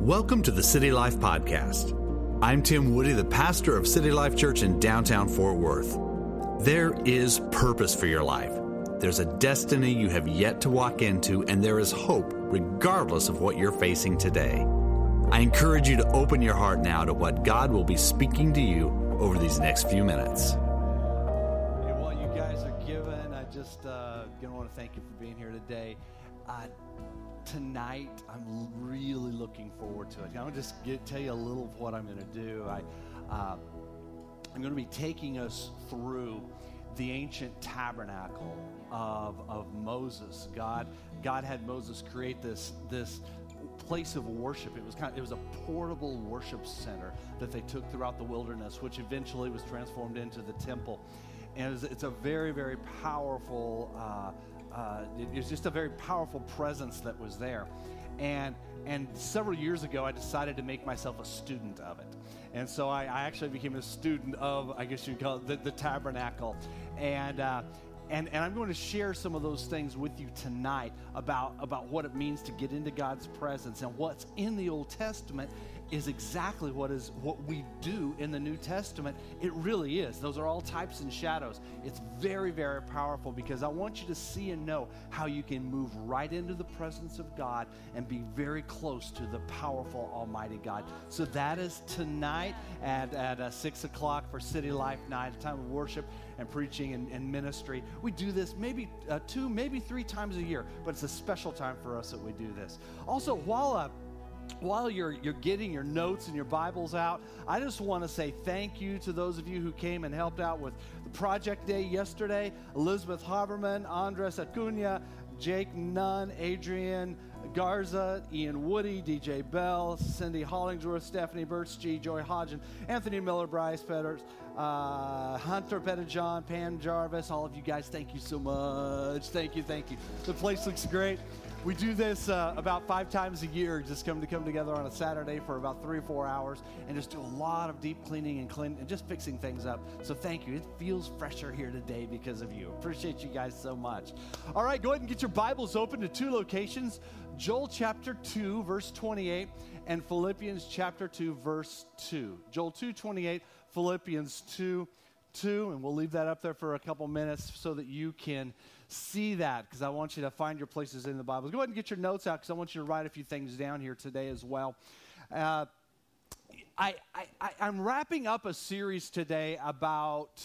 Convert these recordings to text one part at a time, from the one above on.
Welcome to the City Life Podcast. I'm Tim Woody, the pastor of City Life Church in downtown Fort Worth. There is purpose for your life. There's a destiny you have yet to walk into, and there is hope regardless of what you're facing today. I encourage you to open your heart now to what God will be speaking to you over these next few minutes. Hey, while you guys are given, I just uh, gonna want to thank you for being here today. Tonight, I'm really looking forward to it. I'm just get, tell you a little of what I'm gonna do. I, uh, I'm gonna be taking us through the ancient tabernacle of, of Moses. God, God had Moses create this this place of worship. It was kind of, it was a portable worship center that they took throughout the wilderness, which eventually was transformed into the temple. And it's, it's a very very powerful. Uh, uh, it was just a very powerful presence that was there. And and several years ago, I decided to make myself a student of it. And so I, I actually became a student of, I guess you'd call it, the, the tabernacle. And uh, and, and I'm going to share some of those things with you tonight about, about what it means to get into God's presence and what's in the Old Testament is exactly what is what we do in the New Testament. It really is. Those are all types and shadows. It's very, very powerful because I want you to see and know how you can move right into the presence of God and be very close to the powerful Almighty God. So that is tonight at, at uh, 6 o'clock for City Life Night, a time of worship and preaching and, and ministry. We do this maybe uh, two, maybe three times a year, but it's a special time for us that we do this. Also, while uh, while you're, you're getting your notes and your Bibles out, I just want to say thank you to those of you who came and helped out with the project day yesterday. Elizabeth Haberman, Andres Acuna, Jake Nunn, Adrian Garza, Ian Woody, DJ Bell, Cindy Hollingsworth, Stephanie Birchgee, Joy Hodgen, Anthony Miller, Bryce Petters, uh, Hunter Pettijohn, Pam Jarvis, all of you guys, thank you so much. Thank you, thank you. The place looks great. We do this uh, about five times a year, just come to come together on a Saturday for about three or four hours and just do a lot of deep cleaning and clean and just fixing things up. So thank you. It feels fresher here today because of you. Appreciate you guys so much. All right, go ahead and get your Bibles open to two locations Joel chapter 2, verse 28, and Philippians chapter 2, verse 2. Joel 2, 28, Philippians 2, 2. And we'll leave that up there for a couple minutes so that you can see that because I want you to find your places in the Bible. Go ahead and get your notes out because I want you to write a few things down here today as well. Uh, I, I, I'm wrapping up a series today about,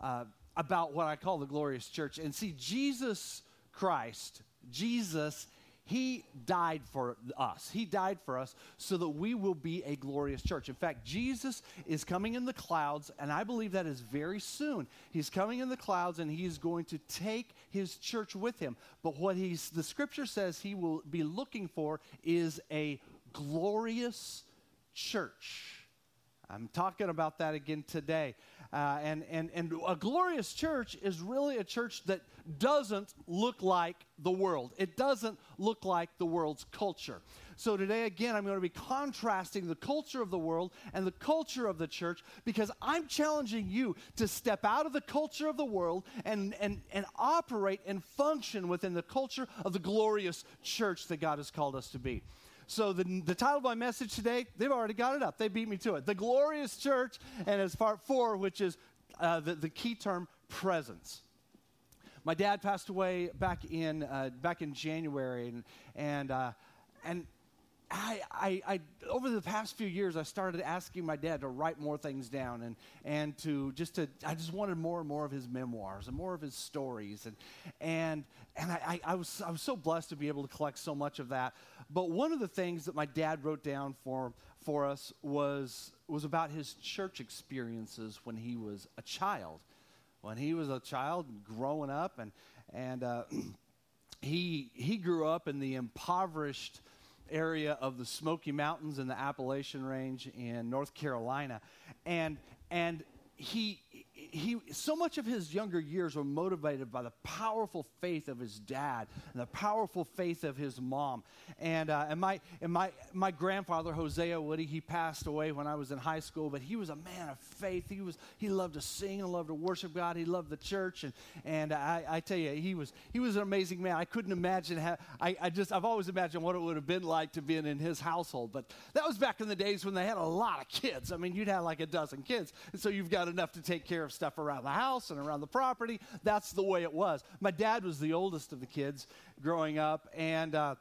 uh, about what I call the glorious church. And see, Jesus Christ, Jesus he died for us. He died for us so that we will be a glorious church. In fact, Jesus is coming in the clouds, and I believe that is very soon. He's coming in the clouds, and he's going to take his church with him. But what he's, the scripture says he will be looking for is a glorious church. I'm talking about that again today. Uh, and, and, and a glorious church is really a church that doesn't look like the world. It doesn't look like the world's culture. So today, again, I'm going to be contrasting the culture of the world and the culture of the church because I'm challenging you to step out of the culture of the world and, and, and operate and function within the culture of the glorious church that God has called us to be. So the, the title of my message today, they've already got it up. They beat me to it. The Glorious Church, and it's part four, which is uh, the, the key term, presence. My dad passed away back in, uh, back in January, and, and, uh, and I, I, I, over the past few years, I started asking my dad to write more things down and, and to just to, I just wanted more and more of his memoirs and more of his stories. And, and, and I, I, was, I was so blessed to be able to collect so much of that. But one of the things that my dad wrote down for, for us was, was about his church experiences when he was a child. When he was a child growing up, and, and uh, he, he grew up in the impoverished area of the Smoky Mountains and the Appalachian Range in North Carolina. And, and he, he, so much of his younger years were motivated by the powerful faith of his dad and the powerful faith of his mom. And, uh, and, my, and my, my grandfather, Hosea Woody, he passed away when I was in high school, but he was a man of faith. He, was, he loved to sing and loved to worship God. He loved the church. And, and I, I tell you, he was, he was an amazing man. I couldn't imagine, how, I, I just, I've always imagined what it would have been like to be in his household. But that was back in the days when they had a lot of kids. I mean, you'd have like a dozen kids. And so you've got enough to take care of stuff around the house and around the property. That's the way it was. My dad was the oldest of the kids growing up. And, uh,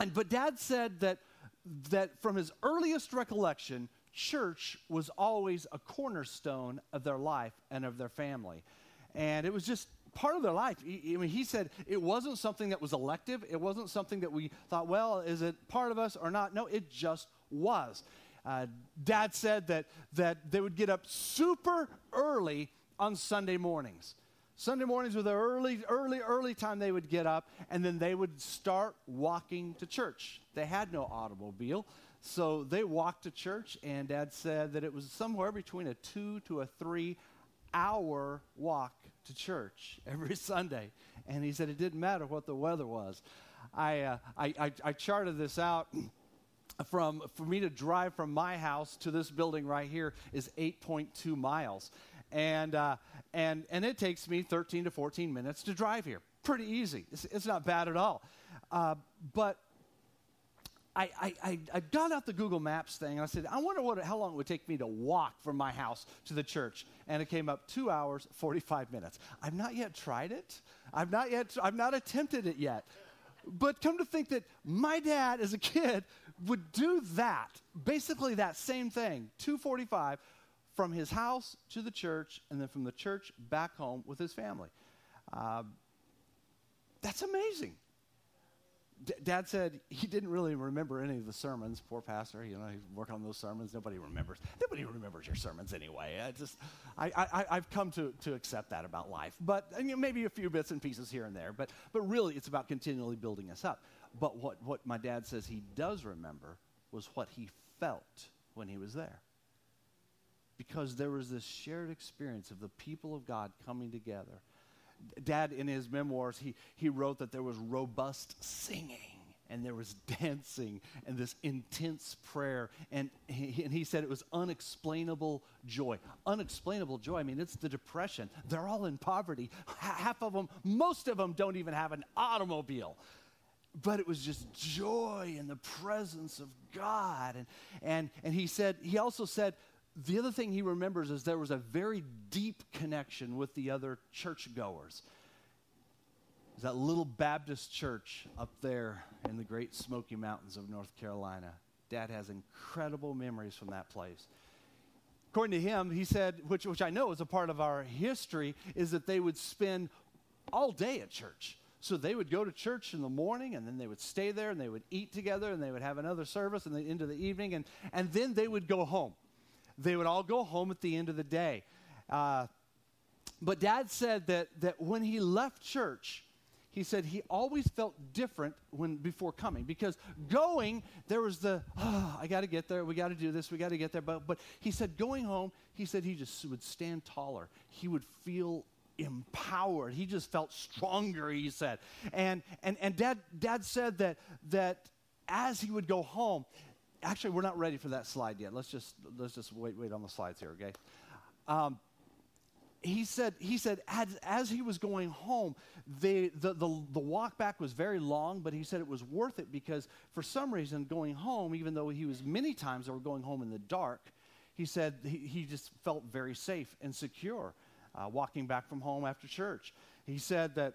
and but dad said that, that from his earliest recollection, church was always a cornerstone of their life and of their family. And it was just part of their life. I mean, he said it wasn't something that was elective. It wasn't something that we thought, well, is it part of us or not? No, it just was. Uh, Dad said that, that they would get up super early on Sunday mornings. Sunday mornings were the early, early, early time they would get up, and then they would start walking to church. They had no automobile, so they walked to church, and Dad said that it was somewhere between a two to a three hour walk to church every Sunday. And he said it didn't matter what the weather was. I, uh, I, I, I charted this out. from for me to drive from my house to this building right here is 8.2 miles and uh, and and it takes me 13 to 14 minutes to drive here pretty easy it's, it's not bad at all uh, but I, I, I, I got out the Google Maps thing and I said, I wonder what, how long it would take me to walk from my house to the church. And it came up two hours, 45 minutes. I've not yet tried it. I've not yet, I've not attempted it yet. But come to think that my dad as a kid would do that, basically that same thing, 245 from his house to the church and then from the church back home with his family. Uh, that's amazing. D- Dad said he didn't really remember any of the sermons. Poor pastor, you know, he's working on those sermons. Nobody remembers. Nobody remembers your sermons anyway. I just, I, I, I've come to, to accept that about life. But you know, maybe a few bits and pieces here and there. But, but really, it's about continually building us up. But what, what my dad says he does remember was what he felt when he was there. Because there was this shared experience of the people of God coming together Dad, in his memoirs, he, he wrote that there was robust singing and there was dancing and this intense prayer. And he, and he said it was unexplainable joy. Unexplainable joy, I mean, it's the depression. They're all in poverty. Half of them, most of them don't even have an automobile. But it was just joy in the presence of God. And, and, and he said, he also said, the other thing he remembers is there was a very deep connection with the other churchgoers. There's that little Baptist church up there in the great Smoky Mountains of North Carolina. Dad has incredible memories from that place. According to him, he said, which, which I know is a part of our history, is that they would spend all day at church. So they would go to church in the morning and then they would stay there and they would eat together and they would have another service and then into the evening and, and then they would go home. They would all go home at the end of the day. Uh, but dad said that, that when he left church, he said he always felt different when before coming because going there was the oh, i got to get there we got to do this we got to get there but but he said going home he said he just would stand taller he would feel empowered he just felt stronger he said and and and dad dad said that that as he would go home actually, we're not ready for that slide yet. Let's just let's just wait wait on the slides here, okay? Um, he said he said as, as he was going home, the, the, the, the walk back was very long, but he said it was worth it because for some reason going home, even though he was many times they were going home in the dark, he said he, he just felt very safe and secure uh, walking back from home after church. He said that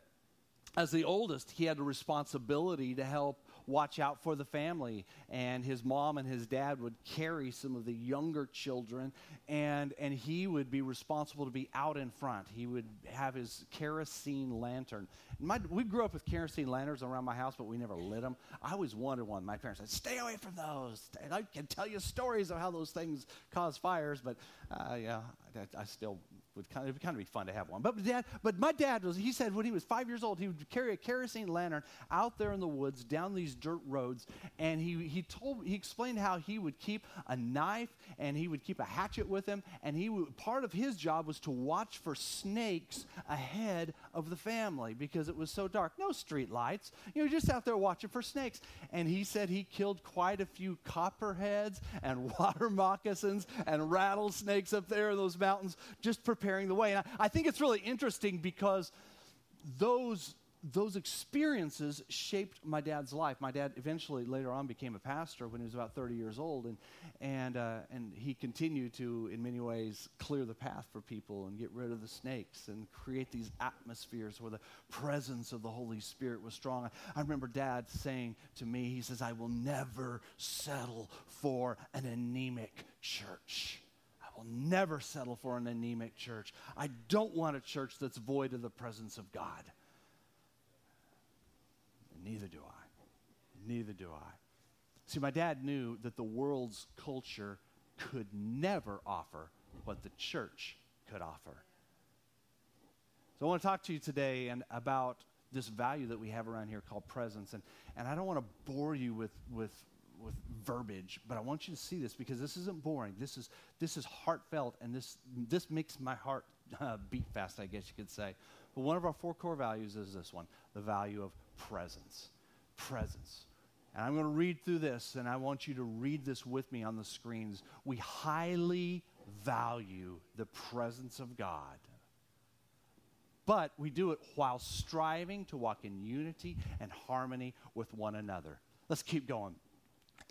as the oldest, he had a responsibility to help watch out for the family. And his mom and his dad would carry some of the younger children, and, and he would be responsible to be out in front. He would have his kerosene lantern. My, we grew up with kerosene lanterns around my house, but we never lit them. I always wanted one. My parents said, stay away from those. And I can tell you stories of how those things cause fires, but uh, yeah, I, I still would kind of, would kind of be fun to have one. But dad, but my dad was, he said when he was five years old, he would carry a kerosene lantern out there in the woods down these dirt roads. And he, he told, he explained how he would keep a knife and he would keep a hatchet with him. And he would, part of his job was to watch for snakes ahead of the family because it was so dark. No street lights. You know, just out there watching for snakes. And he said he killed quite a few copperheads and water moccasins and rattlesnakes up there in those mountains just preparing the way. And I, I think it's really interesting because those those experiences shaped my dad's life. My dad eventually, later on, became a pastor when he was about 30 years old, and and uh, and he continued to, in many ways, clear the path for people and get rid of the snakes and create these atmospheres where the presence of the Holy Spirit was strong. I remember Dad saying to me, he says, "I will never settle for an anemic church." Will never settle for an anemic church. I don't want a church that's void of the presence of God. And Neither do I. Neither do I. See, my dad knew that the world's culture could never offer what the church could offer. So I want to talk to you today and about this value that we have around here called presence. And, and I don't want to bore you with, with, with verbiage, but I want you to see this because this isn't boring. This is, this is heartfelt, and this, this makes my heart uh, beat fast, I guess you could say. But one of our four core values is this one the value of presence. Presence. And I'm going to read through this, and I want you to read this with me on the screens. We highly value the presence of God, but we do it while striving to walk in unity and harmony with one another. Let's keep going.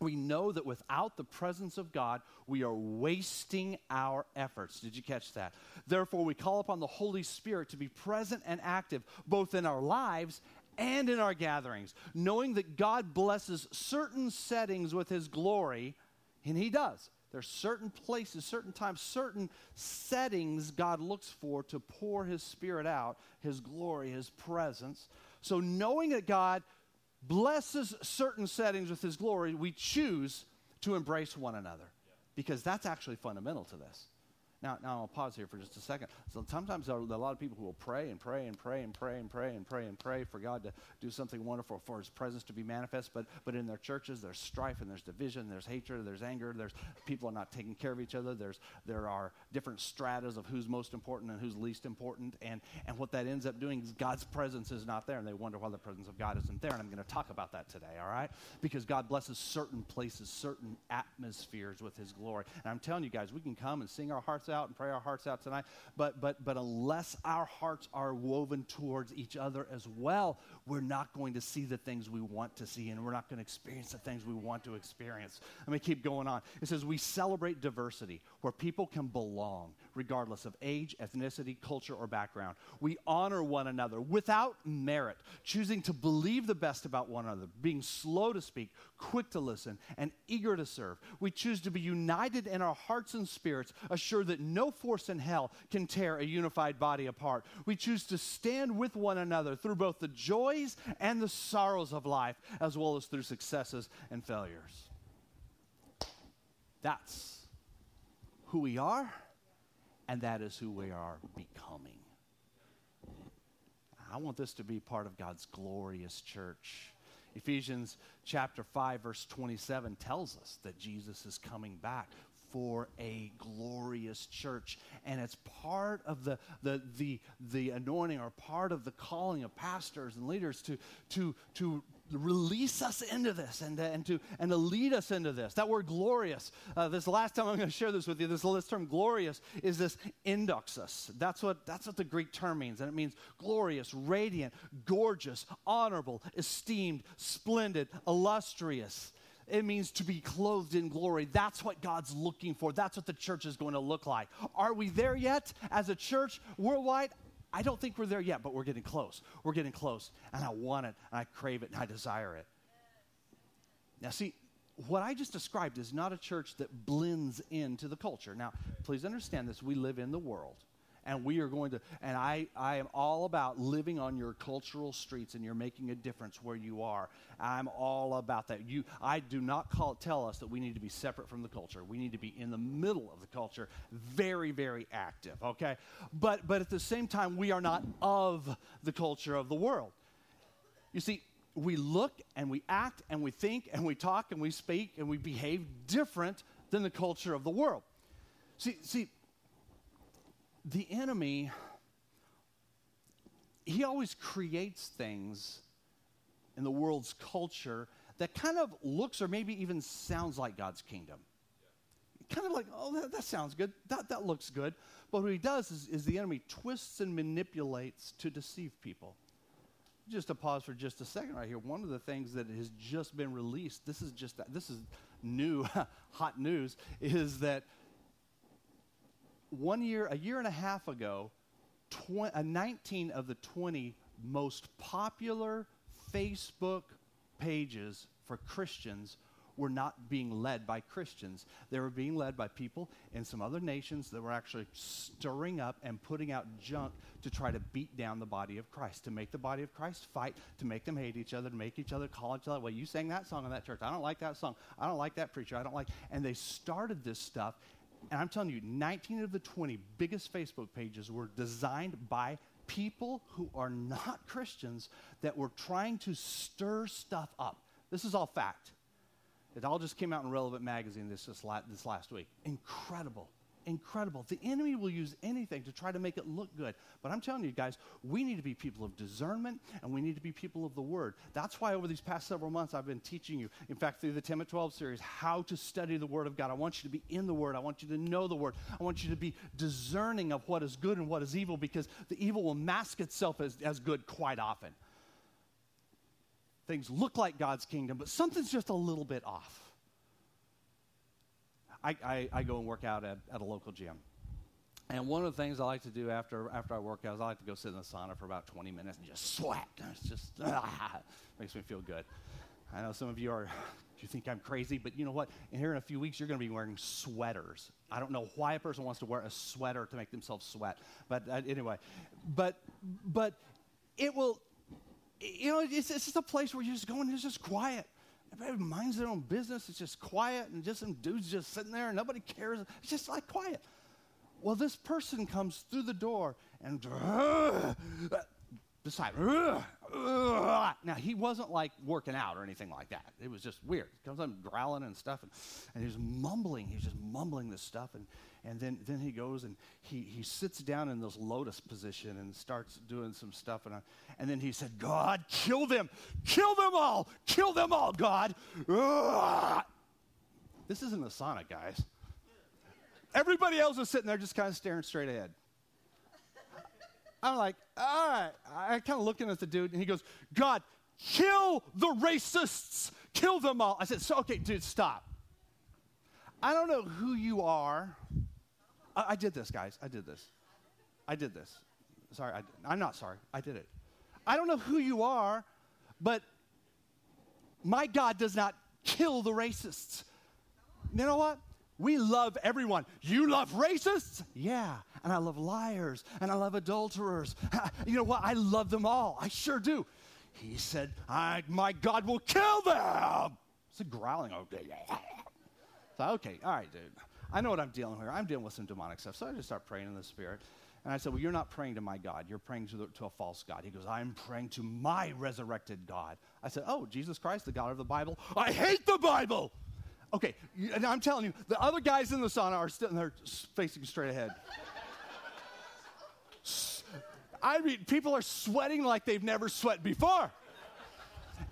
We know that without the presence of God, we are wasting our efforts. Did you catch that? Therefore, we call upon the Holy Spirit to be present and active both in our lives and in our gatherings, knowing that God blesses certain settings with His glory, and He does. There's certain places, certain times, certain settings God looks for to pour His Spirit out, His glory, His presence. So, knowing that God blesses certain settings with His glory, we choose to embrace one another because that's actually fundamental to this. Now, now I'll pause here for just a second. So sometimes there are a lot of people who will pray and pray and pray and pray and pray and pray and pray for God to do something wonderful, for His presence to be manifest. But but in their churches, there's strife and there's division, there's hatred, there's anger, there's people are not taking care of each other. There's there are different stratas of who's most important and who's least important. And and what that ends up doing is God's presence is not there, and they wonder why the presence of God isn't there. And I'm going to talk about that today. All right, because God blesses certain places, certain atmospheres with His glory. And I'm telling you guys, we can come and sing our hearts hearts out and pray our hearts out tonight. But, but, but unless our hearts are woven towards each other as well, we're not going to see the things we want to see and we're not going to experience the things we want to experience. Let me keep going on. It says, We celebrate diversity where people can belong regardless of age, ethnicity, culture, or background. We honor one another without merit, choosing to believe the best about one another, being slow to speak, quick to listen, and eager to serve. We choose to be united in our hearts and spirits, assured that no force in hell can tear a unified body apart. We choose to stand with one another through both the joys and the sorrows of life, as well as through successes and failures. That's who we are and that is who we are becoming. I want this to be part of God's glorious church. Ephesians chapter 5 verse 27 tells us that Jesus is coming back for a glorious church and it's part of the, the, the, the anointing or part of the calling of pastors and leaders to, to, to release us into this and, and, to, and to lead us into this. That word glorious, uh, this last time I'm going to share this with you, this, this term glorious is this endoxos. That's what, that's what the Greek term means. And it means glorious, radiant, gorgeous, honorable, esteemed, splendid, illustrious. It means to be clothed in glory. That's what God's looking for. That's what the church is going to look like. Are we there yet as a church worldwide? I don't think we're there yet, but we're getting close. We're getting close. And I want it, and I crave it, and I desire it. Now, see, what I just described is not a church that blends into the culture. Now, please understand this. We live in the world. And we are going to, and I, I am all about living on your cultural streets and you're making a difference where you are. I'm all about that. You, I do not call, tell us that we need to be separate from the culture. We need to be in the middle of the culture, very, very active, okay? But, but at the same time, we are not of the culture of the world. You see, we look and we act and we think and we talk and we speak and we behave different than the culture of the world. See, see, the enemy, he always creates things in the world's culture that kind of looks or maybe even sounds like God's kingdom. Kind of like, oh, that, that sounds good. That, that looks good. But what he does is, is the enemy twists and manipulates to deceive people just to pause for just a second right here. One of the things that has just been released, this is just this is new, hot news, is that one year, a year and a half ago, tw- uh, 19 of the 20 most popular Facebook pages for Christians were not being led by Christians. They were being led by people in some other nations that were actually stirring up and putting out junk to try to beat down the body of Christ, to make the body of Christ fight, to make them hate each other, to make each other call each other, well, you sang that song in that church. I don't like that song. I don't like that preacher. I don't like. And they started this stuff. And I'm telling you, 19 of the 20 biggest Facebook pages were designed by people who are not Christians that were trying to stir stuff up. This is all fact. It all just came out in Relevant Magazine this, this, last week. Incredible. Incredible. The enemy will use anything to try to make it look good. But I'm telling you guys, we need to be people of discernment and we need to be people of the word. That's why over these past several months I've been teaching you, in fact, through the 10 at 12 series, how to study the word of God. I want you to be in the word. I want you to know the word. I want you to be discerning of what is good and what is evil because the evil will mask itself as, as good quite often things look like God's kingdom, but something's just a little bit off. I, I, I go and work out at, at a local gym. And one of the things I like to do after, after I work out is I like to go sit in the sauna for about 20 minutes and just sweat. It's just, ah, makes me feel good. I know some of you are, you think I'm crazy, but you know what? And here in a few weeks, you're going to be wearing sweaters. I don't know why a person wants to wear a sweater to make themselves sweat. But uh, anyway, but, but it will, you know, it's, it's just a place where you're just going, it's just quiet. Everybody minds their own business. It's just quiet, and just some dudes just sitting there, and nobody cares. It's just like quiet. Well, this person comes through the door and uh, beside. Uh, uh, now he wasn't like working out or anything like that. It was just weird. He comes up growling and stuff, and, and he's mumbling. He's just mumbling this stuff, and and then, then he goes and he, he sits down in this lotus position and starts doing some stuff. And, I, and then he said, God, kill them. Kill them all. Kill them all, God. Ugh. This isn't a sauna, guys. Everybody else is sitting there just kind of staring straight ahead. I'm like, all right. I kind of looking at the dude, and he goes, God, kill the racists. Kill them all. I said, so, okay, dude, stop. I don't know who you are. I, I did this, guys. I did this. I did this. Sorry, I, I'm not sorry. I did it. I don't know who you are, but my God does not kill the racists. You know what? We love everyone. You love racists? Yeah. And I love liars and I love adulterers. You know what? I love them all. I sure do. He said, My God will kill them. It's a growling. Okay. Okay, all right, dude. I know what I'm dealing with. I'm dealing with some demonic stuff. So I just start praying in the spirit. And I said, Well, you're not praying to my God. You're praying to, the, to a false God. He goes, I'm praying to my resurrected God. I said, Oh, Jesus Christ, the God of the Bible? I hate the Bible. Okay, and I'm telling you, the other guys in the sauna are sitting there facing straight ahead. I mean, people are sweating like they've never sweat before.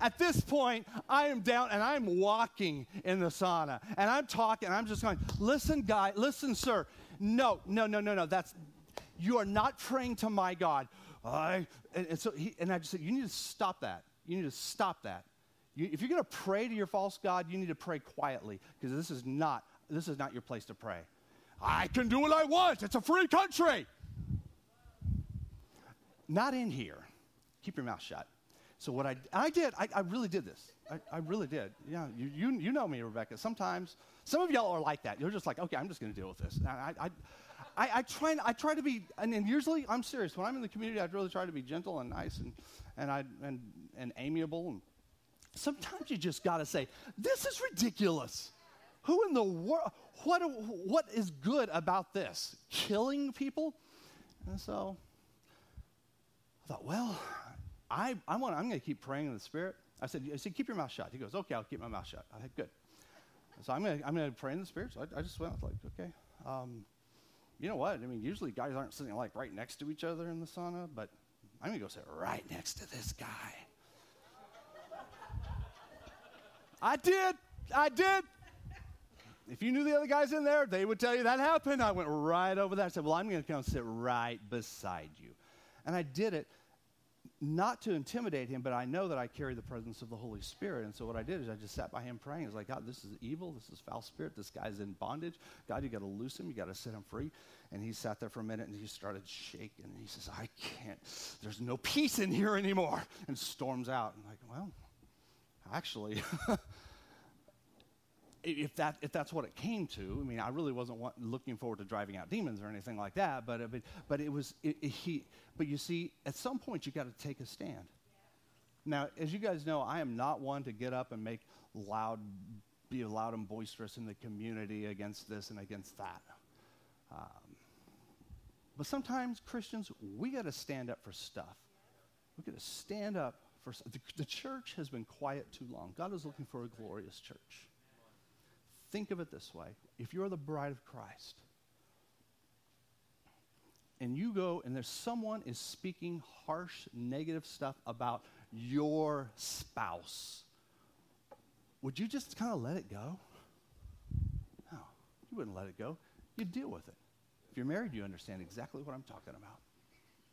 At this point, I am down and I'm walking in the sauna and I'm talking. I'm just going, listen, guy, listen, sir. No, no, no, no, no. That's you are not praying to my God. I and, and so he, and I just said, you need to stop that. You need to stop that. You, if you're going to pray to your false God, you need to pray quietly because this is not this is not your place to pray. I can do what I want. It's a free country. Not in here. Keep your mouth shut. So what I, I did, I, I really did this. I, I, really did. Yeah, you, you, you know me, Rebecca. Sometimes, some of y'all are like that. You're just like, okay, I'm just going to deal with this. I, I, I, I, try, I try to be, and, and usually I'm serious. When I'm in the community, I really try to be gentle and nice and, and, I, and, and amiable. And sometimes you just got to say, this is ridiculous. Who in the world, what, what is good about this? Killing people? And so I thought, well, I, I want, I'm going to keep praying in the Spirit. I said, I said, keep your mouth shut. He goes, okay, I'll keep my mouth shut. I said, good. So I'm going to I'm gonna pray in the Spirit. So I, I just went, like, okay. Um, you know what? I mean, usually guys aren't sitting like right next to each other in the sauna, but I'm going to go sit right next to this guy. I did. I did. If you knew the other guys in there, they would tell you that happened. I went right over there. I said, Well, I'm going to come sit right beside you. And I did it not to intimidate him, but I know that I carry the presence of the Holy Spirit. And so what I did is I just sat by him praying. I was like, God, this is evil. This is foul spirit. This guy's in bondage. God, you got to loose him. You got to set him free. And he sat there for a minute and he started shaking. And he says, I can't. There's no peace in here anymore. And storms out. And I'm like, well, actually. if that if that's what it came to, I mean, I really wasn't want, looking forward to driving out demons or anything like that. But uh, but, but it was it, it, he. But you see, at some point you got to take a stand. Now, as you guys know, I am not one to get up and make loud, be loud and boisterous in the community against this and against that. Um, but sometimes Christians, we got to stand up for stuff. We got to stand up for the, the church has been quiet too long. God is looking for a glorious church. Think of it this way if you're the bride of Christ, and you go and there's someone is speaking harsh, negative stuff about your spouse, would you just kind of let it go? No, you wouldn't let it go. You'd deal with it. If you're married, you understand exactly what I'm talking about.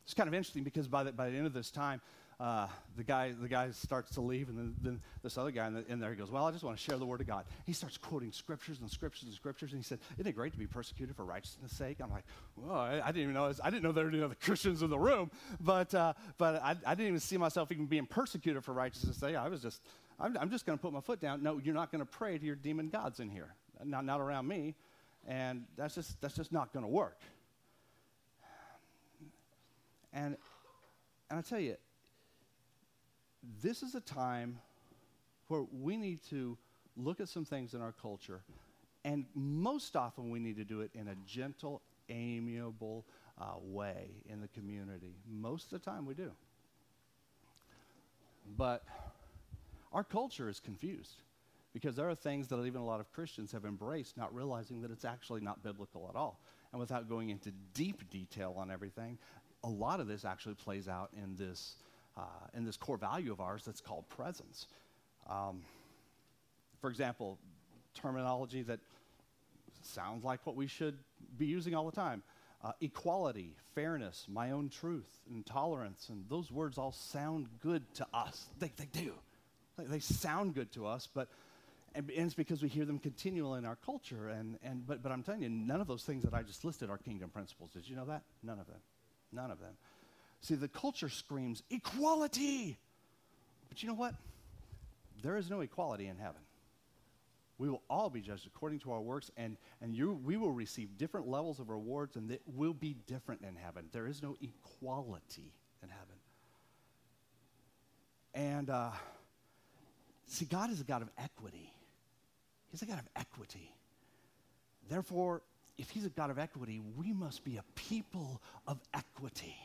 It's kind of interesting because by the, by the end of this time, uh, the guy the guy starts to leave, and then, then this other guy in, the, in, there he goes, "Well, I just want to share the word of God." He starts quoting scriptures and scriptures and scriptures, and he said, "Isn't it great to be persecuted for righteousness' sake?" I'm like, "Well, I, I didn't even know I didn't know there were any other Christians in the room, but uh, but I, I, didn't even see myself even being persecuted for righteousness' sake. I was just I'm, I'm just going to put my foot down. No, you're not going to pray to your demon gods in here, not not around me, and that's just that's just not going to work." And and I tell you, this is a time where we need to look at some things in our culture, and most often we need to do it in a gentle, amiable uh, way in the community. Most of the time we do. But our culture is confused because there are things that even a lot of Christians have embraced, not realizing that it's actually not biblical at all. And without going into deep detail on everything, a lot of this actually plays out in this uh, in this core value of ours that's called presence. Um, for example, terminology that sounds like what we should be using all the time uh, equality, fairness, my own truth, and tolerance, and those words all sound good to us. They, they do. They, they sound good to us, but and, and it's because we hear them continually in our culture. And, and, but, but I'm telling you, none of those things that I just listed are kingdom principles. Did you know that? None of them. None of them. See, the culture screams equality. But you know what? There is no equality in heaven. We will all be judged according to our works, and, and you, we will receive different levels of rewards, and it will be different in heaven. There is no equality in heaven. And uh, see, God is a God of equity. He's a God of equity. Therefore, if He's a God of equity, we must be a people of equity.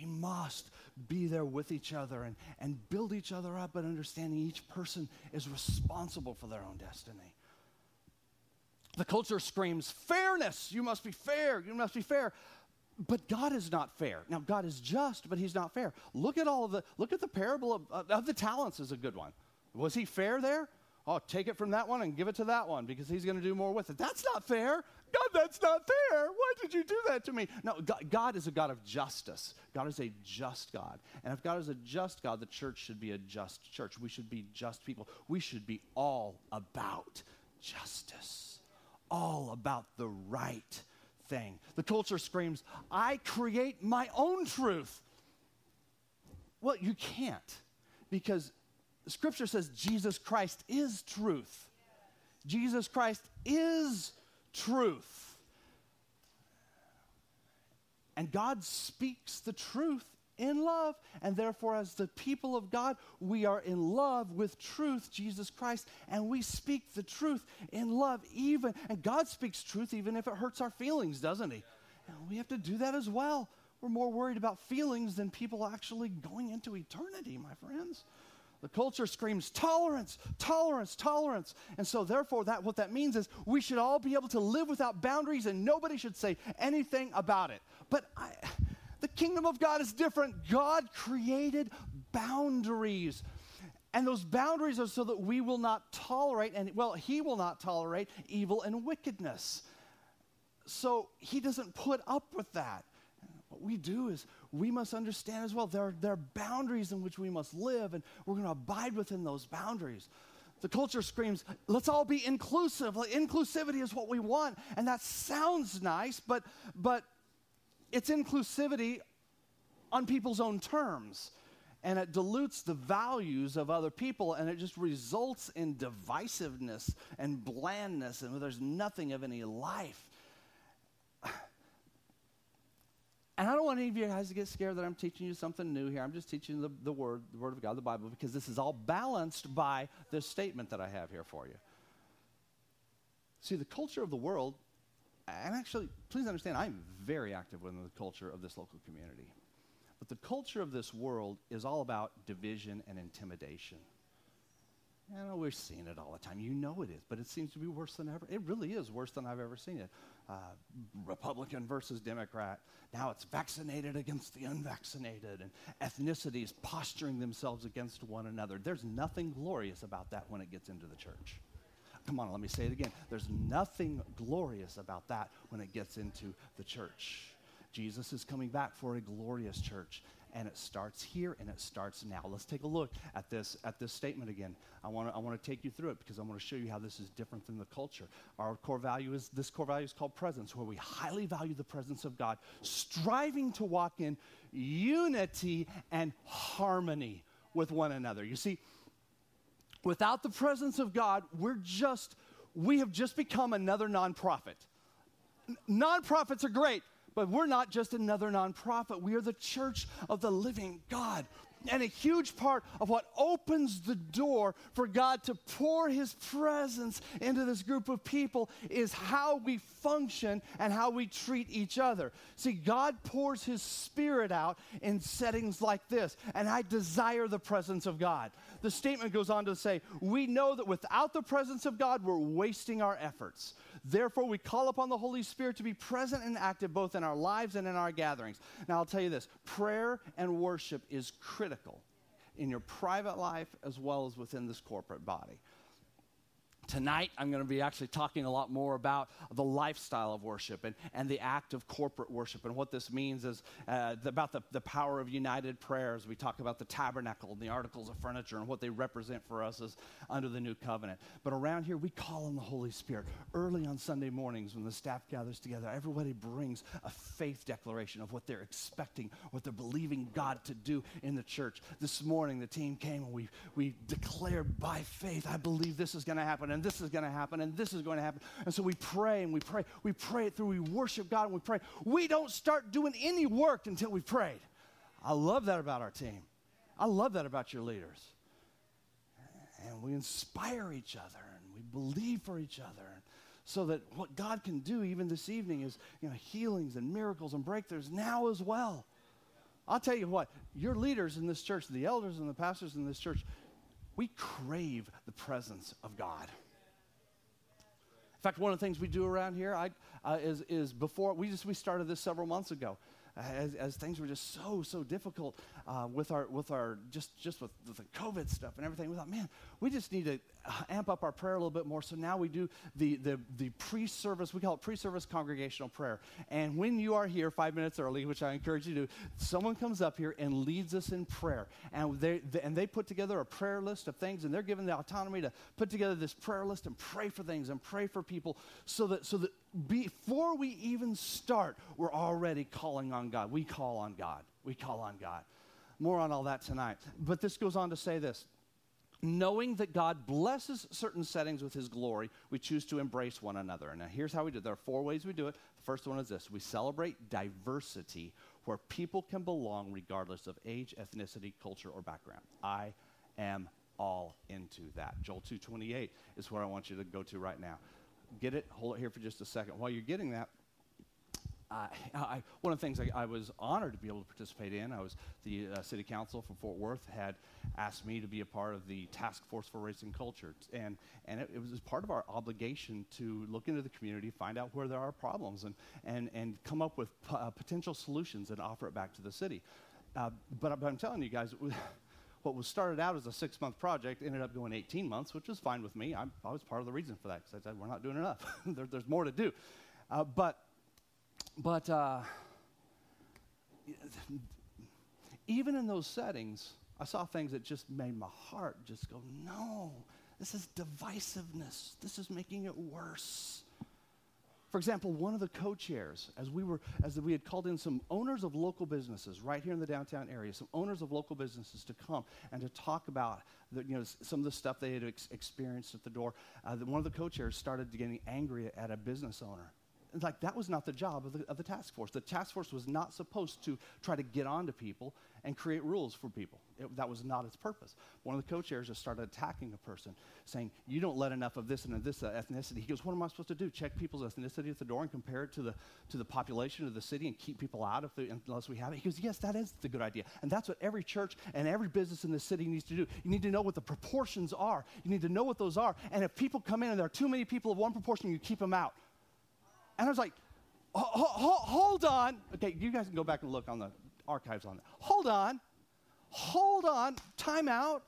We must be there with each other and, and build each other up and understanding each person is responsible for their own destiny. The culture screams, fairness. You must be fair. You must be fair. But God is not fair. Now, God is just, but He's not fair. Look at all of the, look at the parable of, uh, of the talents is a good one. Was He fair there? Oh, take it from that one and give it to that one because he's going to do more with it. That's not fair. God, that's not fair. Why did you do that to me? No, God, God, is a God of justice. God is a just God. And if God is a just God, the church should be a just church. We should be just people. We should be all about justice, all about the right thing. The culture screams, I create my own truth. Well, you can't because Scripture says Jesus Christ is truth. Jesus Christ is truth. And God speaks the truth in love. And therefore, as the people of God, we are in love with truth, Jesus Christ, and we speak the truth in love, even. And God speaks truth even if it hurts our feelings, doesn't He? And we have to do that as well. We're more worried about feelings than people actually going into eternity, my friends. The culture screams tolerance, tolerance, tolerance. And so therefore that what that means is we should all be able to live without boundaries and nobody should say anything about it. But I, the kingdom of God is different. God created boundaries. And those boundaries are so that we will not tolerate, and well, He will not tolerate evil and wickedness. So He doesn't put up with that. What we do is we must understand as well there are, there are boundaries in which we must live, and we're going to abide within those boundaries. The culture screams, let's all be inclusive. Like, inclusivity is what we want. And that sounds nice, but, but it's inclusivity on people's own terms. And it dilutes the values of other people, and it just results in divisiveness and blandness, and there's nothing of any life. And I don't want any of you guys to get scared that I'm teaching you something new here. I'm just teaching the, the Word, the Word of God, the Bible, because this is all balanced by this statement that I have here for you. See, the culture of the world and actually, please understand, I'm very active within the culture of this local community. But the culture of this world is all about division and intimidation. I know we're seeing it all the time. You know it is, but it seems to be worse than ever. It really is worse than I've ever seen it. Uh, Republican versus Democrat. Now it's vaccinated against the unvaccinated, and ethnicities posturing themselves against one another. There's nothing glorious about that when it gets into the church. Come on, let me say it again. There's nothing glorious about that when it gets into the church. Jesus is coming back for a glorious church and it starts here and it starts now. Let's take a look at this at this statement again. I want to I want to take you through it because I want to show you how this is different than the culture. Our core value is this core value is called presence, where we highly value the presence of God, striving to walk in unity and harmony with one another. You see, Without the presence of God, we're just, we have just become another nonprofit. Nonprofits are great, but we're not just another nonprofit. We are the church of the living God. And a huge part of what opens the door for God to pour His presence into this group of people is how we function and how we treat each other. See, God pours His Spirit out in settings like this, and I desire the presence of God. The statement goes on to say, We know that without the presence of God, we're wasting our efforts. Therefore, we call upon the Holy Spirit to be present and active both in our lives and in our gatherings. Now, I'll tell you this prayer and worship is critical in your private life as well as within this corporate body. Tonight, I'm going to be actually talking a lot more about the lifestyle of worship and, and the act of corporate worship. And what this means is uh, about the, the power of united prayers. We talk about the tabernacle and the articles of furniture and what they represent for us as under the new covenant. But around here, we call on the Holy Spirit. Early on Sunday mornings, when the staff gathers together, everybody brings a faith declaration of what they're expecting, what they're believing God to do in the church. This morning, the team came and we, we declared by faith, I believe this is going to happen. And and this is going to happen, and this is going to happen. And so we pray and we pray. We pray it through. We worship God and we pray. We don't start doing any work until we've prayed. I love that about our team. I love that about your leaders. And we inspire each other and we believe for each other. So that what God can do even this evening is you know, healings and miracles and breakthroughs now as well. I'll tell you what, your leaders in this church, the elders and the pastors in this church, we crave the presence of God. In fact, one of the things we do around here I, uh, is, is before we just we started this several months ago as, as things were just so so difficult uh, with our with our just just with, with, the COVID stuff and everything. We thought, man, we just need to uh, amp up our prayer a little bit more. So now we do the the the pre-service. We call it pre-service congregational prayer. And when you are here five minutes early, which I encourage you to, someone comes up here and leads us in prayer, and they, they and they put together a prayer list of things, and they're given the autonomy to put together this prayer list and pray for things and pray for people, so that so that before we even start, we're already calling on God. We call on God. We call on God. More on all that tonight. But this goes on to say this knowing that God blesses certain settings with his glory, we choose to embrace one another. And now, here's how we do it. There are four ways we do it. The first one is this we celebrate diversity where people can belong regardless of age, ethnicity, culture, or background. I am all into that. Joel 2:28 is where I want you to go to right now. Get it? Hold it here for just a second. While you're getting that, I, one of the things I, I, was honored to be able to participate in, I was the uh, city council from Fort Worth had asked me to be a part of the task force for race and culture, and and it, it was part of our obligation to look into the community, find out where there are problems, and and and come up with p- uh, potential solutions and offer it back to the city. Uh, but, but I'm telling you guys. What was started out as a six month project ended up going 18 months, which was fine with me. I'm, i was part of the reason for that because I said, we're not doing enough. there, there's more to do. Uh, but but uh, even in those settings, I saw things that just made my heart just go, no, this is divisiveness. This is making it worse. For example, one of the co-chairs, as we were, as we had called in some owners of local businesses right here in the downtown area, some owners of local businesses to come and to talk about, the, you know, some of the stuff they had ex- experienced at the door. Uh, the, one of the co-chairs started getting angry at a business owner It's like that was not the job of the, of the task force. The task force was not supposed to try to get onto people and create rules for people. It, that was not its purpose. One of the co-chairs just started attacking a person, saying, "You don't let enough of this and of this uh, ethnicity." He goes, "What am I supposed to do? Check people's ethnicity at the door and compare it to the to the population of the city and keep people out if they, unless we have it?" He goes, "Yes, that is the good idea, and that's what every church and every business in the city needs to do. You need to know what the proportions are. You need to know what those are, and if people come in and there are too many people of one proportion, you keep them out." And I was like, hold on. Okay, you guys can go back and look on the archives on that. Hold on. Hold on. Time out.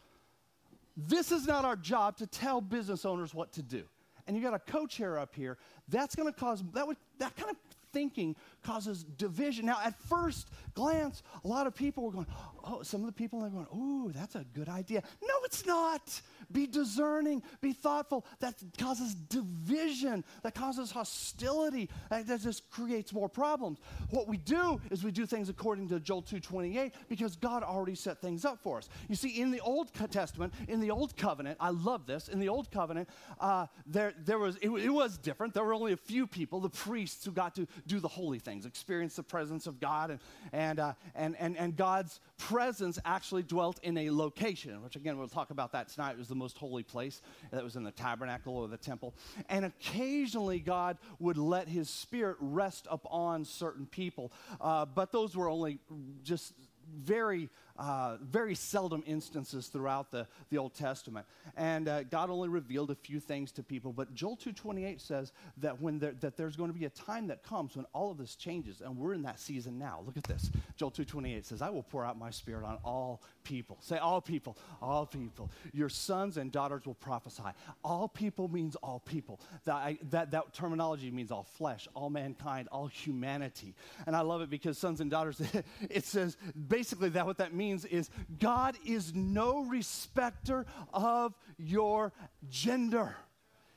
This is not our job to tell business owners what to do. And you got a co-chair up here. That's going to cause that would that kind of thinking causes division. Now, at first glance, a lot of people were going, oh, some of the people are going, ooh, that's a good idea. No, it's not. Be discerning, be thoughtful. That causes division, that causes hostility, that just creates more problems. What we do is we do things according to Joel 2.28 because God already set things up for us. You see, in the Old Testament, in the Old Covenant, I love this, in the Old Covenant, uh, there, there was, it, it was different. There were only a few people, the priests, who got to do the holy things, experience the presence of God, and, and, uh, and, and, and God's presence actually dwelt in a location, which again, we'll talk about that tonight. It was the most holy place that was in the tabernacle or the temple. And occasionally, God would let his spirit rest upon certain people, uh, but those were only just very uh, very seldom instances throughout the, the Old Testament. And uh, God only revealed a few things to people. But Joel 2.28 says that, when there, that there's going to be a time that comes when all of this changes. And we're in that season now. Look at this. Joel 2.28 says, I will pour out my spirit on all people. Say all people. All people. Your sons and daughters will prophesy. All people means all people. That, I, that, that terminology means all flesh, all mankind, all humanity. And I love it because sons and daughters, it says basically that what that means means is God is no respecter of your gender.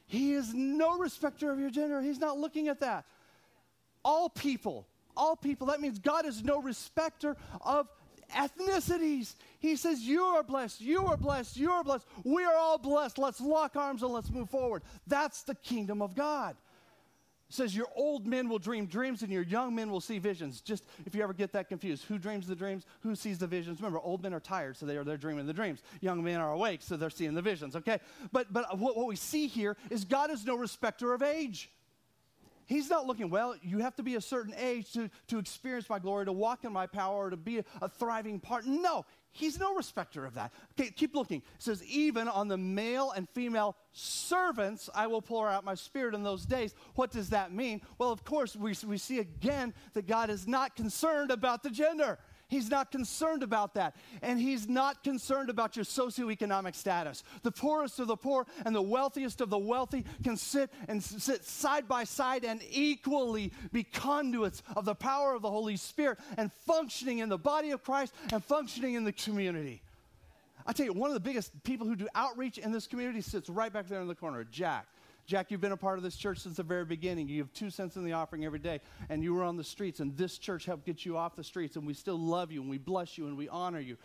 He is no respecter of your gender. He's not looking at that. All people, all people, that means God is no respecter of ethnicities. He says, You are blessed, you are blessed, you are blessed. We are all blessed. Let's lock arms and let's move forward. That's the kingdom of God says your old men will dream dreams and your young men will see visions. Just if you ever get that confused, who dreams the dreams? Who sees the visions? Remember, old men are tired, so they are they're dreaming the dreams. Young men are awake, so they're seeing the visions. Okay, but but what, what we see here is God is no respecter of age. He's not looking, well, you have to be a certain age to, to experience my glory, to walk in my power, to be a, a thriving part. No, He's no respecter of that. Okay, keep looking. It says, even on the male and female servants, I will pour out my spirit in those days. What does that mean? Well, of course, we, we see again that God is not concerned about the gender. He's not concerned about that. And he's not concerned about your socioeconomic status. The poorest of the poor and the wealthiest of the wealthy can sit and sit side by side and equally be conduits of the power of the Holy Spirit and functioning in the body of Christ and functioning in the community. I tell you, one of the biggest people who do outreach in this community sits right back there in the corner, Jack. Jack, you've been a part of this church since the very beginning. You have two cents in the offering every day, and you were on the streets, and this church helped get you off the streets, and we still love you, and we bless you, and we honor you.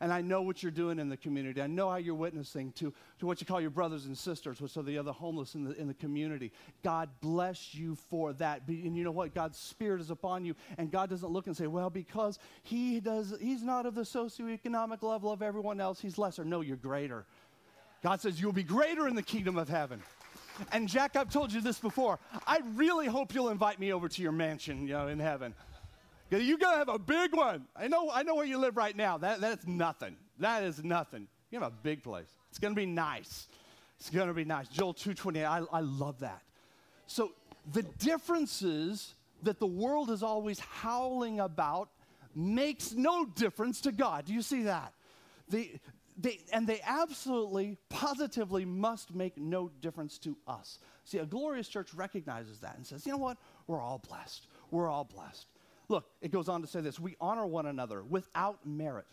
And I know what you're doing in the community. I know how you're witnessing to, to what you call your brothers and sisters, which are the other homeless in the, in the community. God bless you for that. And you know what? God's Spirit is upon you. And God doesn't look and say, well, because he does, he's not of the socioeconomic level of everyone else, he's lesser. No, you're greater. God says, you'll be greater in the kingdom of heaven. And Jack, I've told you this before. I really hope you'll invite me over to your mansion, you know, in heaven. You're gonna have a big one. I know, I know where you live right now. That, that's nothing. That is nothing. You have a big place. It's gonna be nice. It's gonna be nice. Joel 228, I, I love that. So the differences that the world is always howling about makes no difference to God. Do you see that? The, they, and they absolutely, positively must make no difference to us. See, a glorious church recognizes that and says, you know what? We're all blessed. We're all blessed. Look, it goes on to say this we honor one another without merit,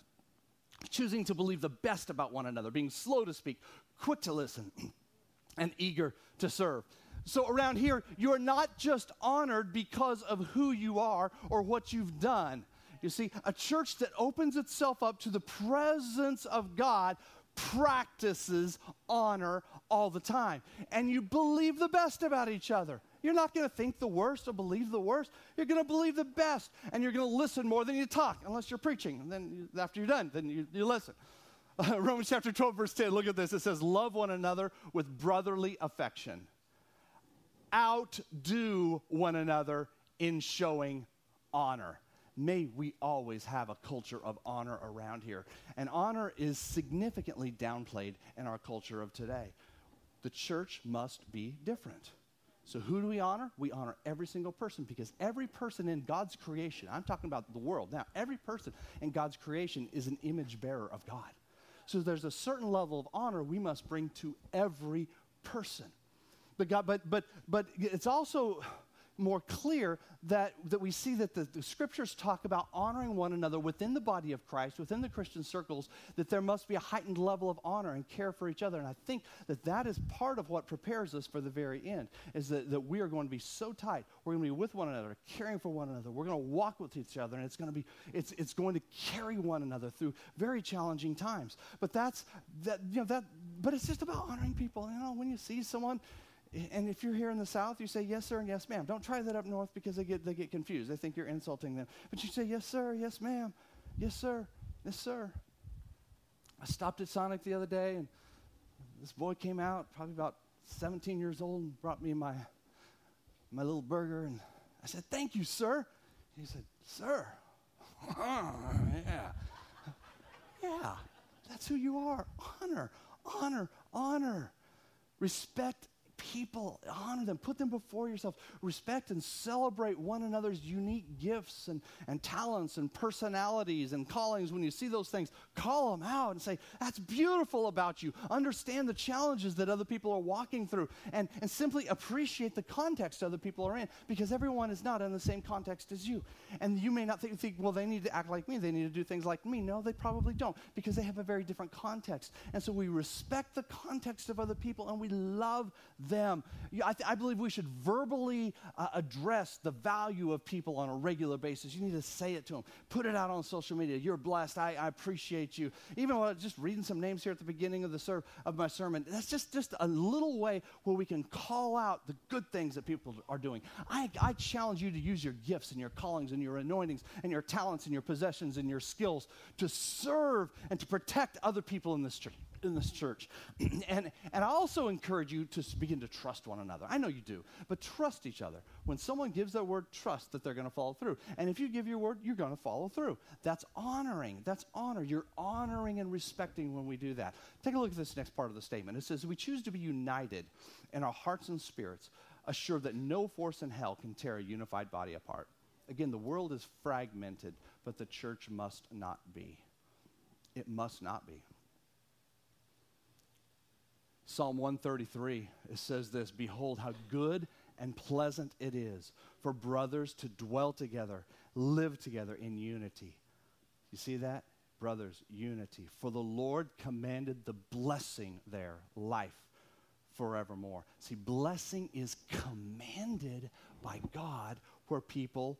choosing to believe the best about one another, being slow to speak, quick to listen, and eager to serve. So, around here, you're not just honored because of who you are or what you've done. You see, a church that opens itself up to the presence of God practices honor all the time. And you believe the best about each other. You're not going to think the worst or believe the worst. You're going to believe the best. And you're going to listen more than you talk, unless you're preaching. And then you, after you're done, then you, you listen. Romans chapter 12, verse 10, look at this. It says, Love one another with brotherly affection. Outdo one another in showing honor may we always have a culture of honor around here. And honor is significantly downplayed in our culture of today. The church must be different. So, who do we honor? We honor every single person because every person in God's creation, I'm talking about the world now, every person in God's creation is an image bearer of God. So, there's a certain level of honor we must bring to every person. But, God, but, but, but it's also more clear that, that we see that the, the, scriptures talk about honoring one another within the body of Christ, within the Christian circles, that there must be a heightened level of honor and care for each other. And I think that that is part of what prepares us for the very end, is that, that we are going to be so tight. We're going to be with one another, caring for one another. We're going to walk with each other, and it's going to be, it's, it's going to carry one another through very challenging times. But that's, that, you know, that, but it's just about honoring people. You know, when you see someone, and if you're here in the South, you say yes, sir, and yes, ma'am. Don't try that up north because they get, they get confused. They think you're insulting them. But you say yes, sir, yes, ma'am, yes, sir, yes, sir. I stopped at Sonic the other day, and this boy came out, probably about 17 years old, and brought me my, my little burger. And I said, Thank you, sir. He said, Sir. yeah. Yeah, that's who you are. Honor, honor, honor. Respect people, honor them, put them before yourself, respect and celebrate one another's unique gifts and, and talents and personalities and callings. When you see those things, call them out and say, That's beautiful about you. Understand the challenges that other people are walking through and, and simply appreciate the context other people are in because everyone is not in the same context as you. And you may not think, think, well, they need to act like me, they need to do things like me. No, they probably don't because they have a very different context. And so we respect the context of other people and we love them. I, th- I believe we should verbally uh, address the value of people on a regular basis. You need to say it to them, put it out on social media. You're blessed. I, I appreciate you. Even while just reading some names here at the beginning of the ser- of my sermon, that's just, just a little way where we can call out the good things that people are doing. I, I challenge you to use your gifts and your callings and your anointings and your talents and your possessions and your skills to serve and to protect other people in this church in this church. and, and I also encourage you to begin to trust one another. I know you do, but trust each other. When someone gives their word, trust that they're going to follow through. And if you give your word, you're going to follow through. That's honoring. That's honor. You're honoring and respecting when we do that. Take a look at this next part of the statement. It says, We choose to be united in our hearts and spirits, assured that no force in hell can tear a unified body apart. Again, the world is fragmented, but the church must not be. It must not be. Psalm 133, it says this Behold, how good and pleasant it is for brothers to dwell together, live together in unity. You see that? Brothers, unity. For the Lord commanded the blessing there, life forevermore. See, blessing is commanded by God where people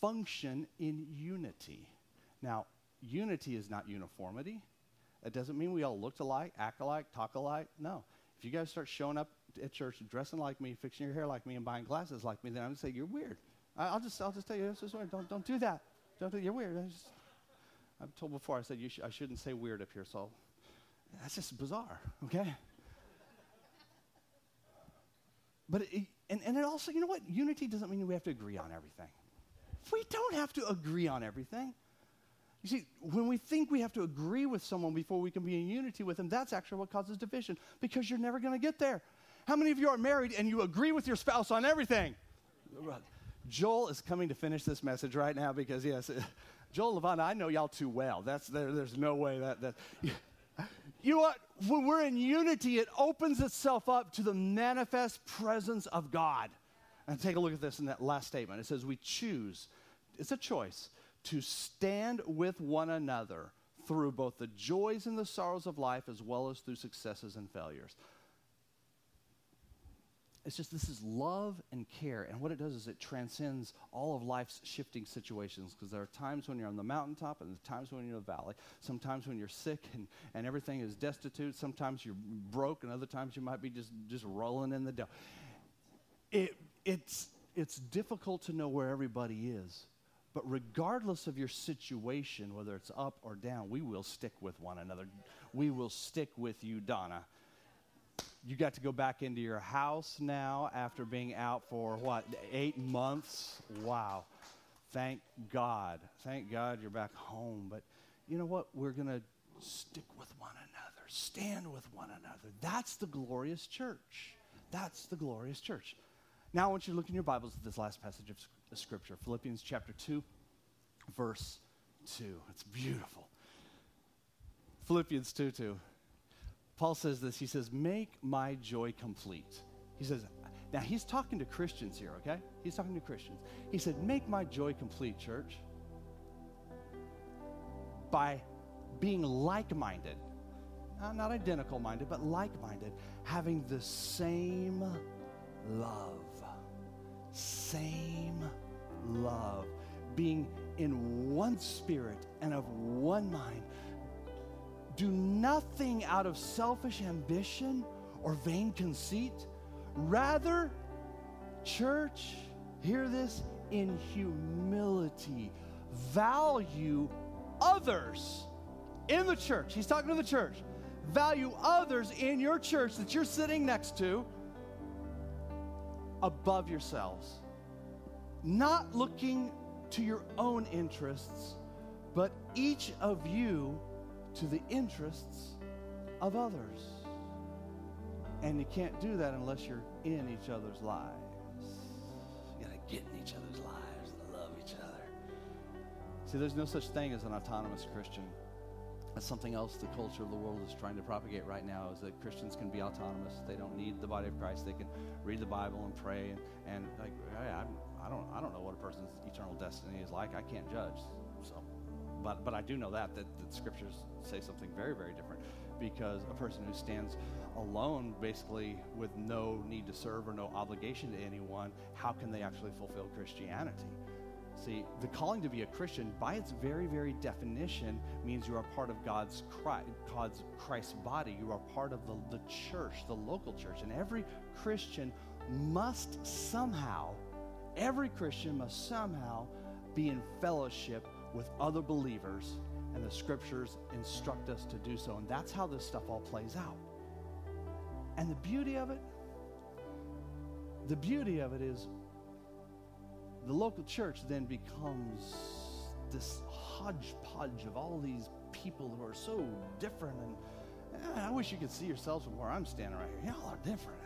function in unity. Now, unity is not uniformity. It doesn't mean we all look alike, act alike, talk alike. No. If you guys start showing up at church dressing like me, fixing your hair like me, and buying glasses like me, then I'm going to say, you're weird. I, will just, I'll just tell you, this is weird. Don't, don't do that. Don't do, you're weird. I just, I've told before, I said sh- I shouldn't say weird up here, so that's just bizarre, okay? but, it, and, and it also, you know what? Unity doesn't mean we have to agree on everything. We don't have to agree on everything. You see, when we think we have to agree with someone before we can be in unity with them, that's actually what causes division because you're never going to get there. How many of you are married and you agree with your spouse on everything? Joel is coming to finish this message right now because, yes, Joel Levana, I know y'all too well. That's, there, there's no way that, that. You know what? When we're in unity, it opens itself up to the manifest presence of God. And take a look at this in that last statement. It says, We choose, it's a choice, to stand with one another through both the joys and the sorrows of life as well as through successes and failures. It's just this is love and care. And what it does is it transcends all of life's shifting situations because there are times when you're on the mountaintop and there's times when you're in the valley. Sometimes when you're sick and, and everything is destitute. Sometimes you're broke and other times you might be just, just rolling in the dough. It, it's, it's difficult to know where everybody is. But regardless of your situation, whether it's up or down, we will stick with one another. We will stick with you, Donna you got to go back into your house now after being out for what, eight months? Wow. Thank God. Thank God you're back home. But you know what? We're going to stick with one another, stand with one another. That's the glorious church. That's the glorious church. Now I want you to look in your Bibles at this last passage of Scripture, Philippians chapter 2, verse 2. It's beautiful. Philippians 2 2. Paul says this. He says, Make my joy complete. He says, now he's talking to Christians here, okay? He's talking to Christians. He said, Make my joy complete, church, by being like minded. Not identical minded, but like minded, having the same love. Same love. Being in one spirit and of one mind do nothing out of selfish ambition or vain conceit. Rather, church, hear this, in humility, value others in the church. He's talking to the church. Value others in your church that you're sitting next to above yourselves. Not looking to your own interests, but each of you to the interests of others. And you can't do that unless you're in each other's lives. You gotta get in each other's lives and love each other. See, there's no such thing as an autonomous Christian. That's something else the culture of the world is trying to propagate right now is that Christians can be autonomous. They don't need the body of Christ. They can read the Bible and pray and, and like, hey, I'm, I don't, I don't know what a person's eternal destiny is like. I can't judge. So but, but I do know that, that, that scriptures say something very, very different because a person who stands alone, basically with no need to serve or no obligation to anyone, how can they actually fulfill Christianity? See, the calling to be a Christian, by its very, very definition, means you are part of God's Christ, God's Christ's body. You are part of the, the church, the local church. And every Christian must somehow, every Christian must somehow be in fellowship with other believers, and the scriptures instruct us to do so. And that's how this stuff all plays out. And the beauty of it, the beauty of it is the local church then becomes this hodgepodge of all these people who are so different. And eh, I wish you could see yourselves from where I'm standing right here. Y'all are different.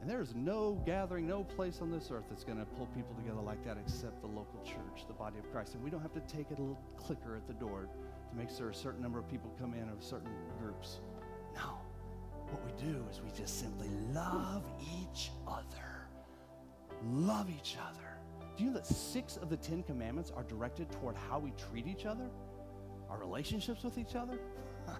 And there is no gathering, no place on this earth that's going to pull people together like that except the local church, the body of Christ. And we don't have to take a little clicker at the door to make sure a certain number of people come in of certain groups. No. What we do is we just simply love each other. Love each other. Do you know that six of the Ten Commandments are directed toward how we treat each other? Our relationships with each other?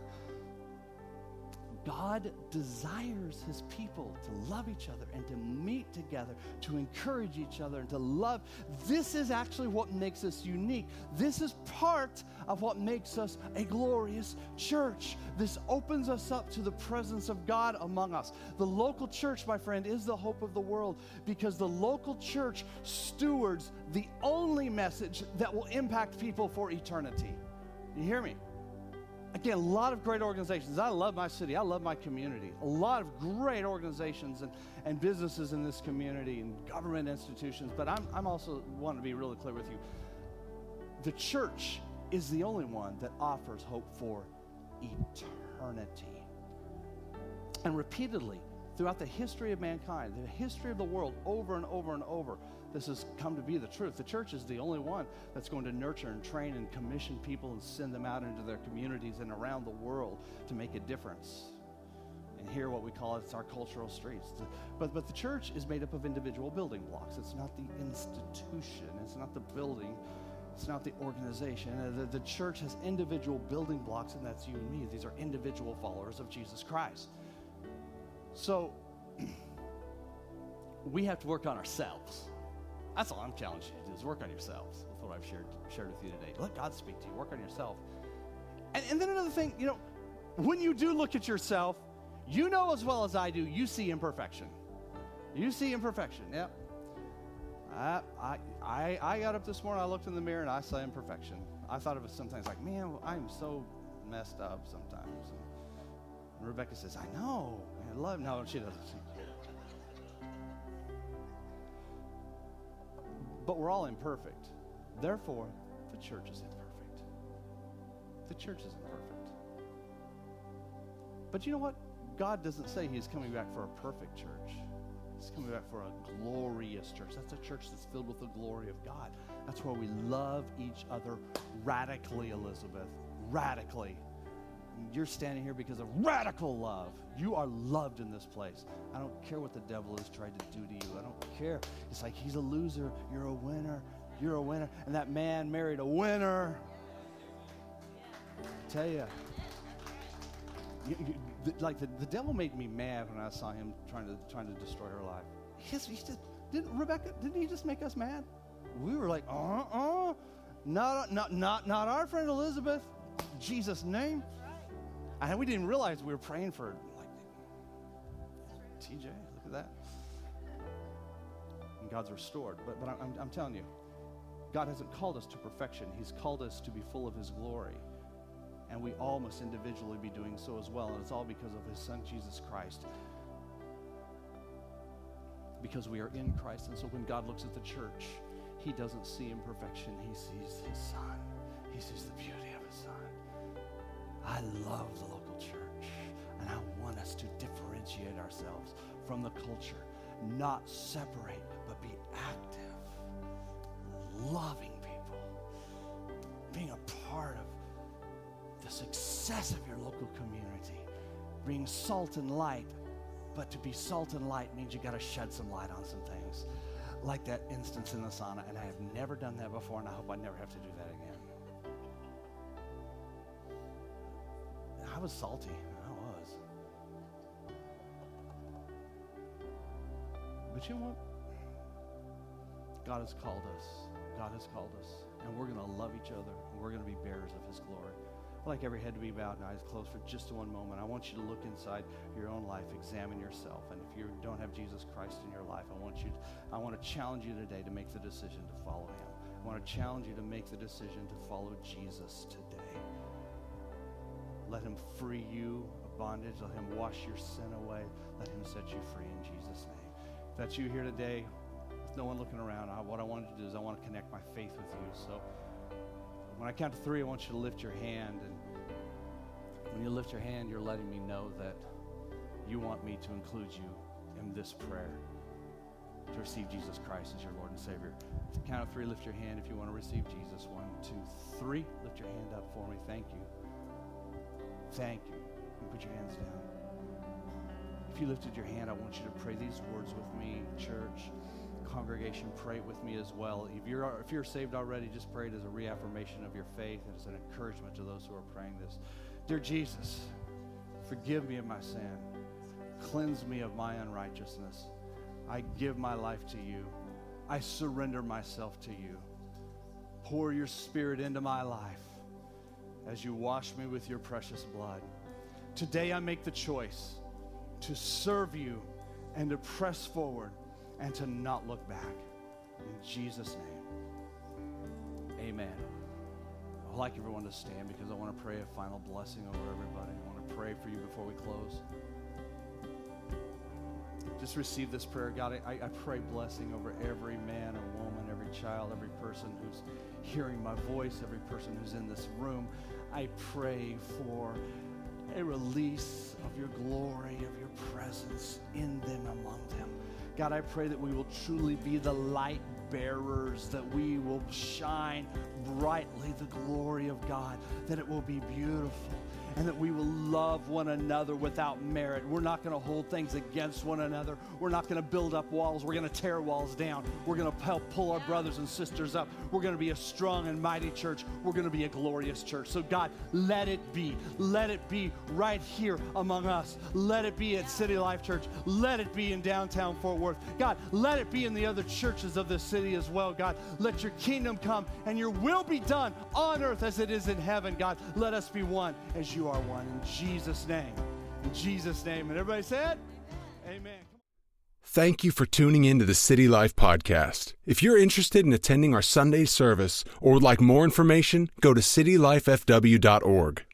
God desires his people to love each other and to meet together, to encourage each other and to love. This is actually what makes us unique. This is part of what makes us a glorious church. This opens us up to the presence of God among us. The local church, my friend, is the hope of the world because the local church stewards the only message that will impact people for eternity. You hear me? Again, a lot of great organizations. I love my city. I love my community. A lot of great organizations and, and businesses in this community and government institutions. But I'm, I'm also want to be really clear with you. The church is the only one that offers hope for eternity. And repeatedly, throughout the history of mankind, the history of the world, over and over and over, this has come to be the truth. The church is the only one that's going to nurture and train and commission people and send them out into their communities and around the world to make a difference. And here, what we call it, it's our cultural streets. But, but the church is made up of individual building blocks. It's not the institution, it's not the building, it's not the organization. Uh, the, the church has individual building blocks, and that's you and me. These are individual followers of Jesus Christ. So, we have to work on ourselves. That's all I'm challenging you to do is work on yourselves. That's what I've shared, shared with you today. Let God speak to you. Work on yourself. And, and then another thing, you know, when you do look at yourself, you know as well as I do, you see imperfection. You see imperfection. Yep. I, I, I, I got up this morning, I looked in the mirror, and I saw imperfection. I thought of it sometimes like, man, I'm so messed up sometimes. And Rebecca says, I know. I love. No, she doesn't. But we're all imperfect. Therefore, the church is imperfect. The church is imperfect. But you know what? God doesn't say He's coming back for a perfect church. He's coming back for a glorious church. That's a church that's filled with the glory of God. That's where we love each other radically, Elizabeth. Radically. You're standing here because of radical love. You are loved in this place. I don't care what the devil has tried to do to you. I don't care. It's like he's a loser. You're a winner. You're a winner. And that man married a winner. I tell you, you, you like the, the devil made me mad when I saw him trying to trying to destroy her life. Just, he just didn't Rebecca. Didn't he just make us mad? We were like, uh uh, not not not not our friend Elizabeth. Jesus' name. And we didn't realize we were praying for, like, TJ, look at that. And God's restored. But, but I'm, I'm telling you, God hasn't called us to perfection, He's called us to be full of His glory. And we all must individually be doing so as well. And it's all because of His Son, Jesus Christ. Because we are in Christ. And so when God looks at the church, He doesn't see imperfection, He sees His Son, He sees the beauty of His Son. I love the local church, and I want us to differentiate ourselves from the culture, not separate, but be active, loving people, being a part of the success of your local community, being salt and light. But to be salt and light means you got to shed some light on some things, like that instance in the sauna. And I have never done that before, and I hope I never have to do that again. I was salty. I was. But you know what? God has called us. God has called us. And we're going to love each other. And we're going to be bearers of his glory. I'd like every head to be bowed and eyes closed for just one moment. I want you to look inside your own life, examine yourself. And if you don't have Jesus Christ in your life, I want you to, I want to challenge you today to make the decision to follow him. I want to challenge you to make the decision to follow Jesus today. Let him free you of bondage. Let him wash your sin away. Let him set you free in Jesus' name. If that's you here today, with no one looking around, I, what I want to do is I want to connect my faith with you. So when I count to three, I want you to lift your hand. And when you lift your hand, you're letting me know that you want me to include you in this prayer to receive Jesus Christ as your Lord and Savior. At count of three, lift your hand if you want to receive Jesus. One, two, three. Lift your hand up for me. Thank you. Thank you. you put your hands down. If you lifted your hand, I want you to pray these words with me, church, congregation. Pray with me as well. If you're if you're saved already, just pray it as a reaffirmation of your faith and as an encouragement to those who are praying this. Dear Jesus, Forgive me of my sin. Cleanse me of my unrighteousness. I give my life to you. I surrender myself to you. Pour your spirit into my life as you wash me with your precious blood. Today I make the choice to serve you and to press forward and to not look back. In Jesus' name, amen. I'd like everyone to stand because I want to pray a final blessing over everybody. I want to pray for you before we close. Just receive this prayer. God, I, I pray blessing over every man child, every person who's hearing my voice, every person who's in this room. I pray for a release of your glory, of your presence in them, among them. God, I pray that we will truly be the light bearers, that we will shine brightly the glory of God, that it will be beautiful and that we will love one another without merit. We're not going to hold things against one another. We're not going to build up walls. We're going to tear walls down. We're going to help pull our brothers and sisters up. We're going to be a strong and mighty church. We're going to be a glorious church. So, God, let it be. Let it be right here among us. Let it be at City Life Church. Let it be in downtown Fort Worth. God, let it be in the other churches of this city as well, God. Let your kingdom come and your will be done on earth as it is in heaven, God. Let us be one as you you are one. In Jesus' name. In Jesus' name. And everybody said, Amen. Thank you for tuning in to the City Life Podcast. If you're interested in attending our Sunday service or would like more information, go to citylifefw.org.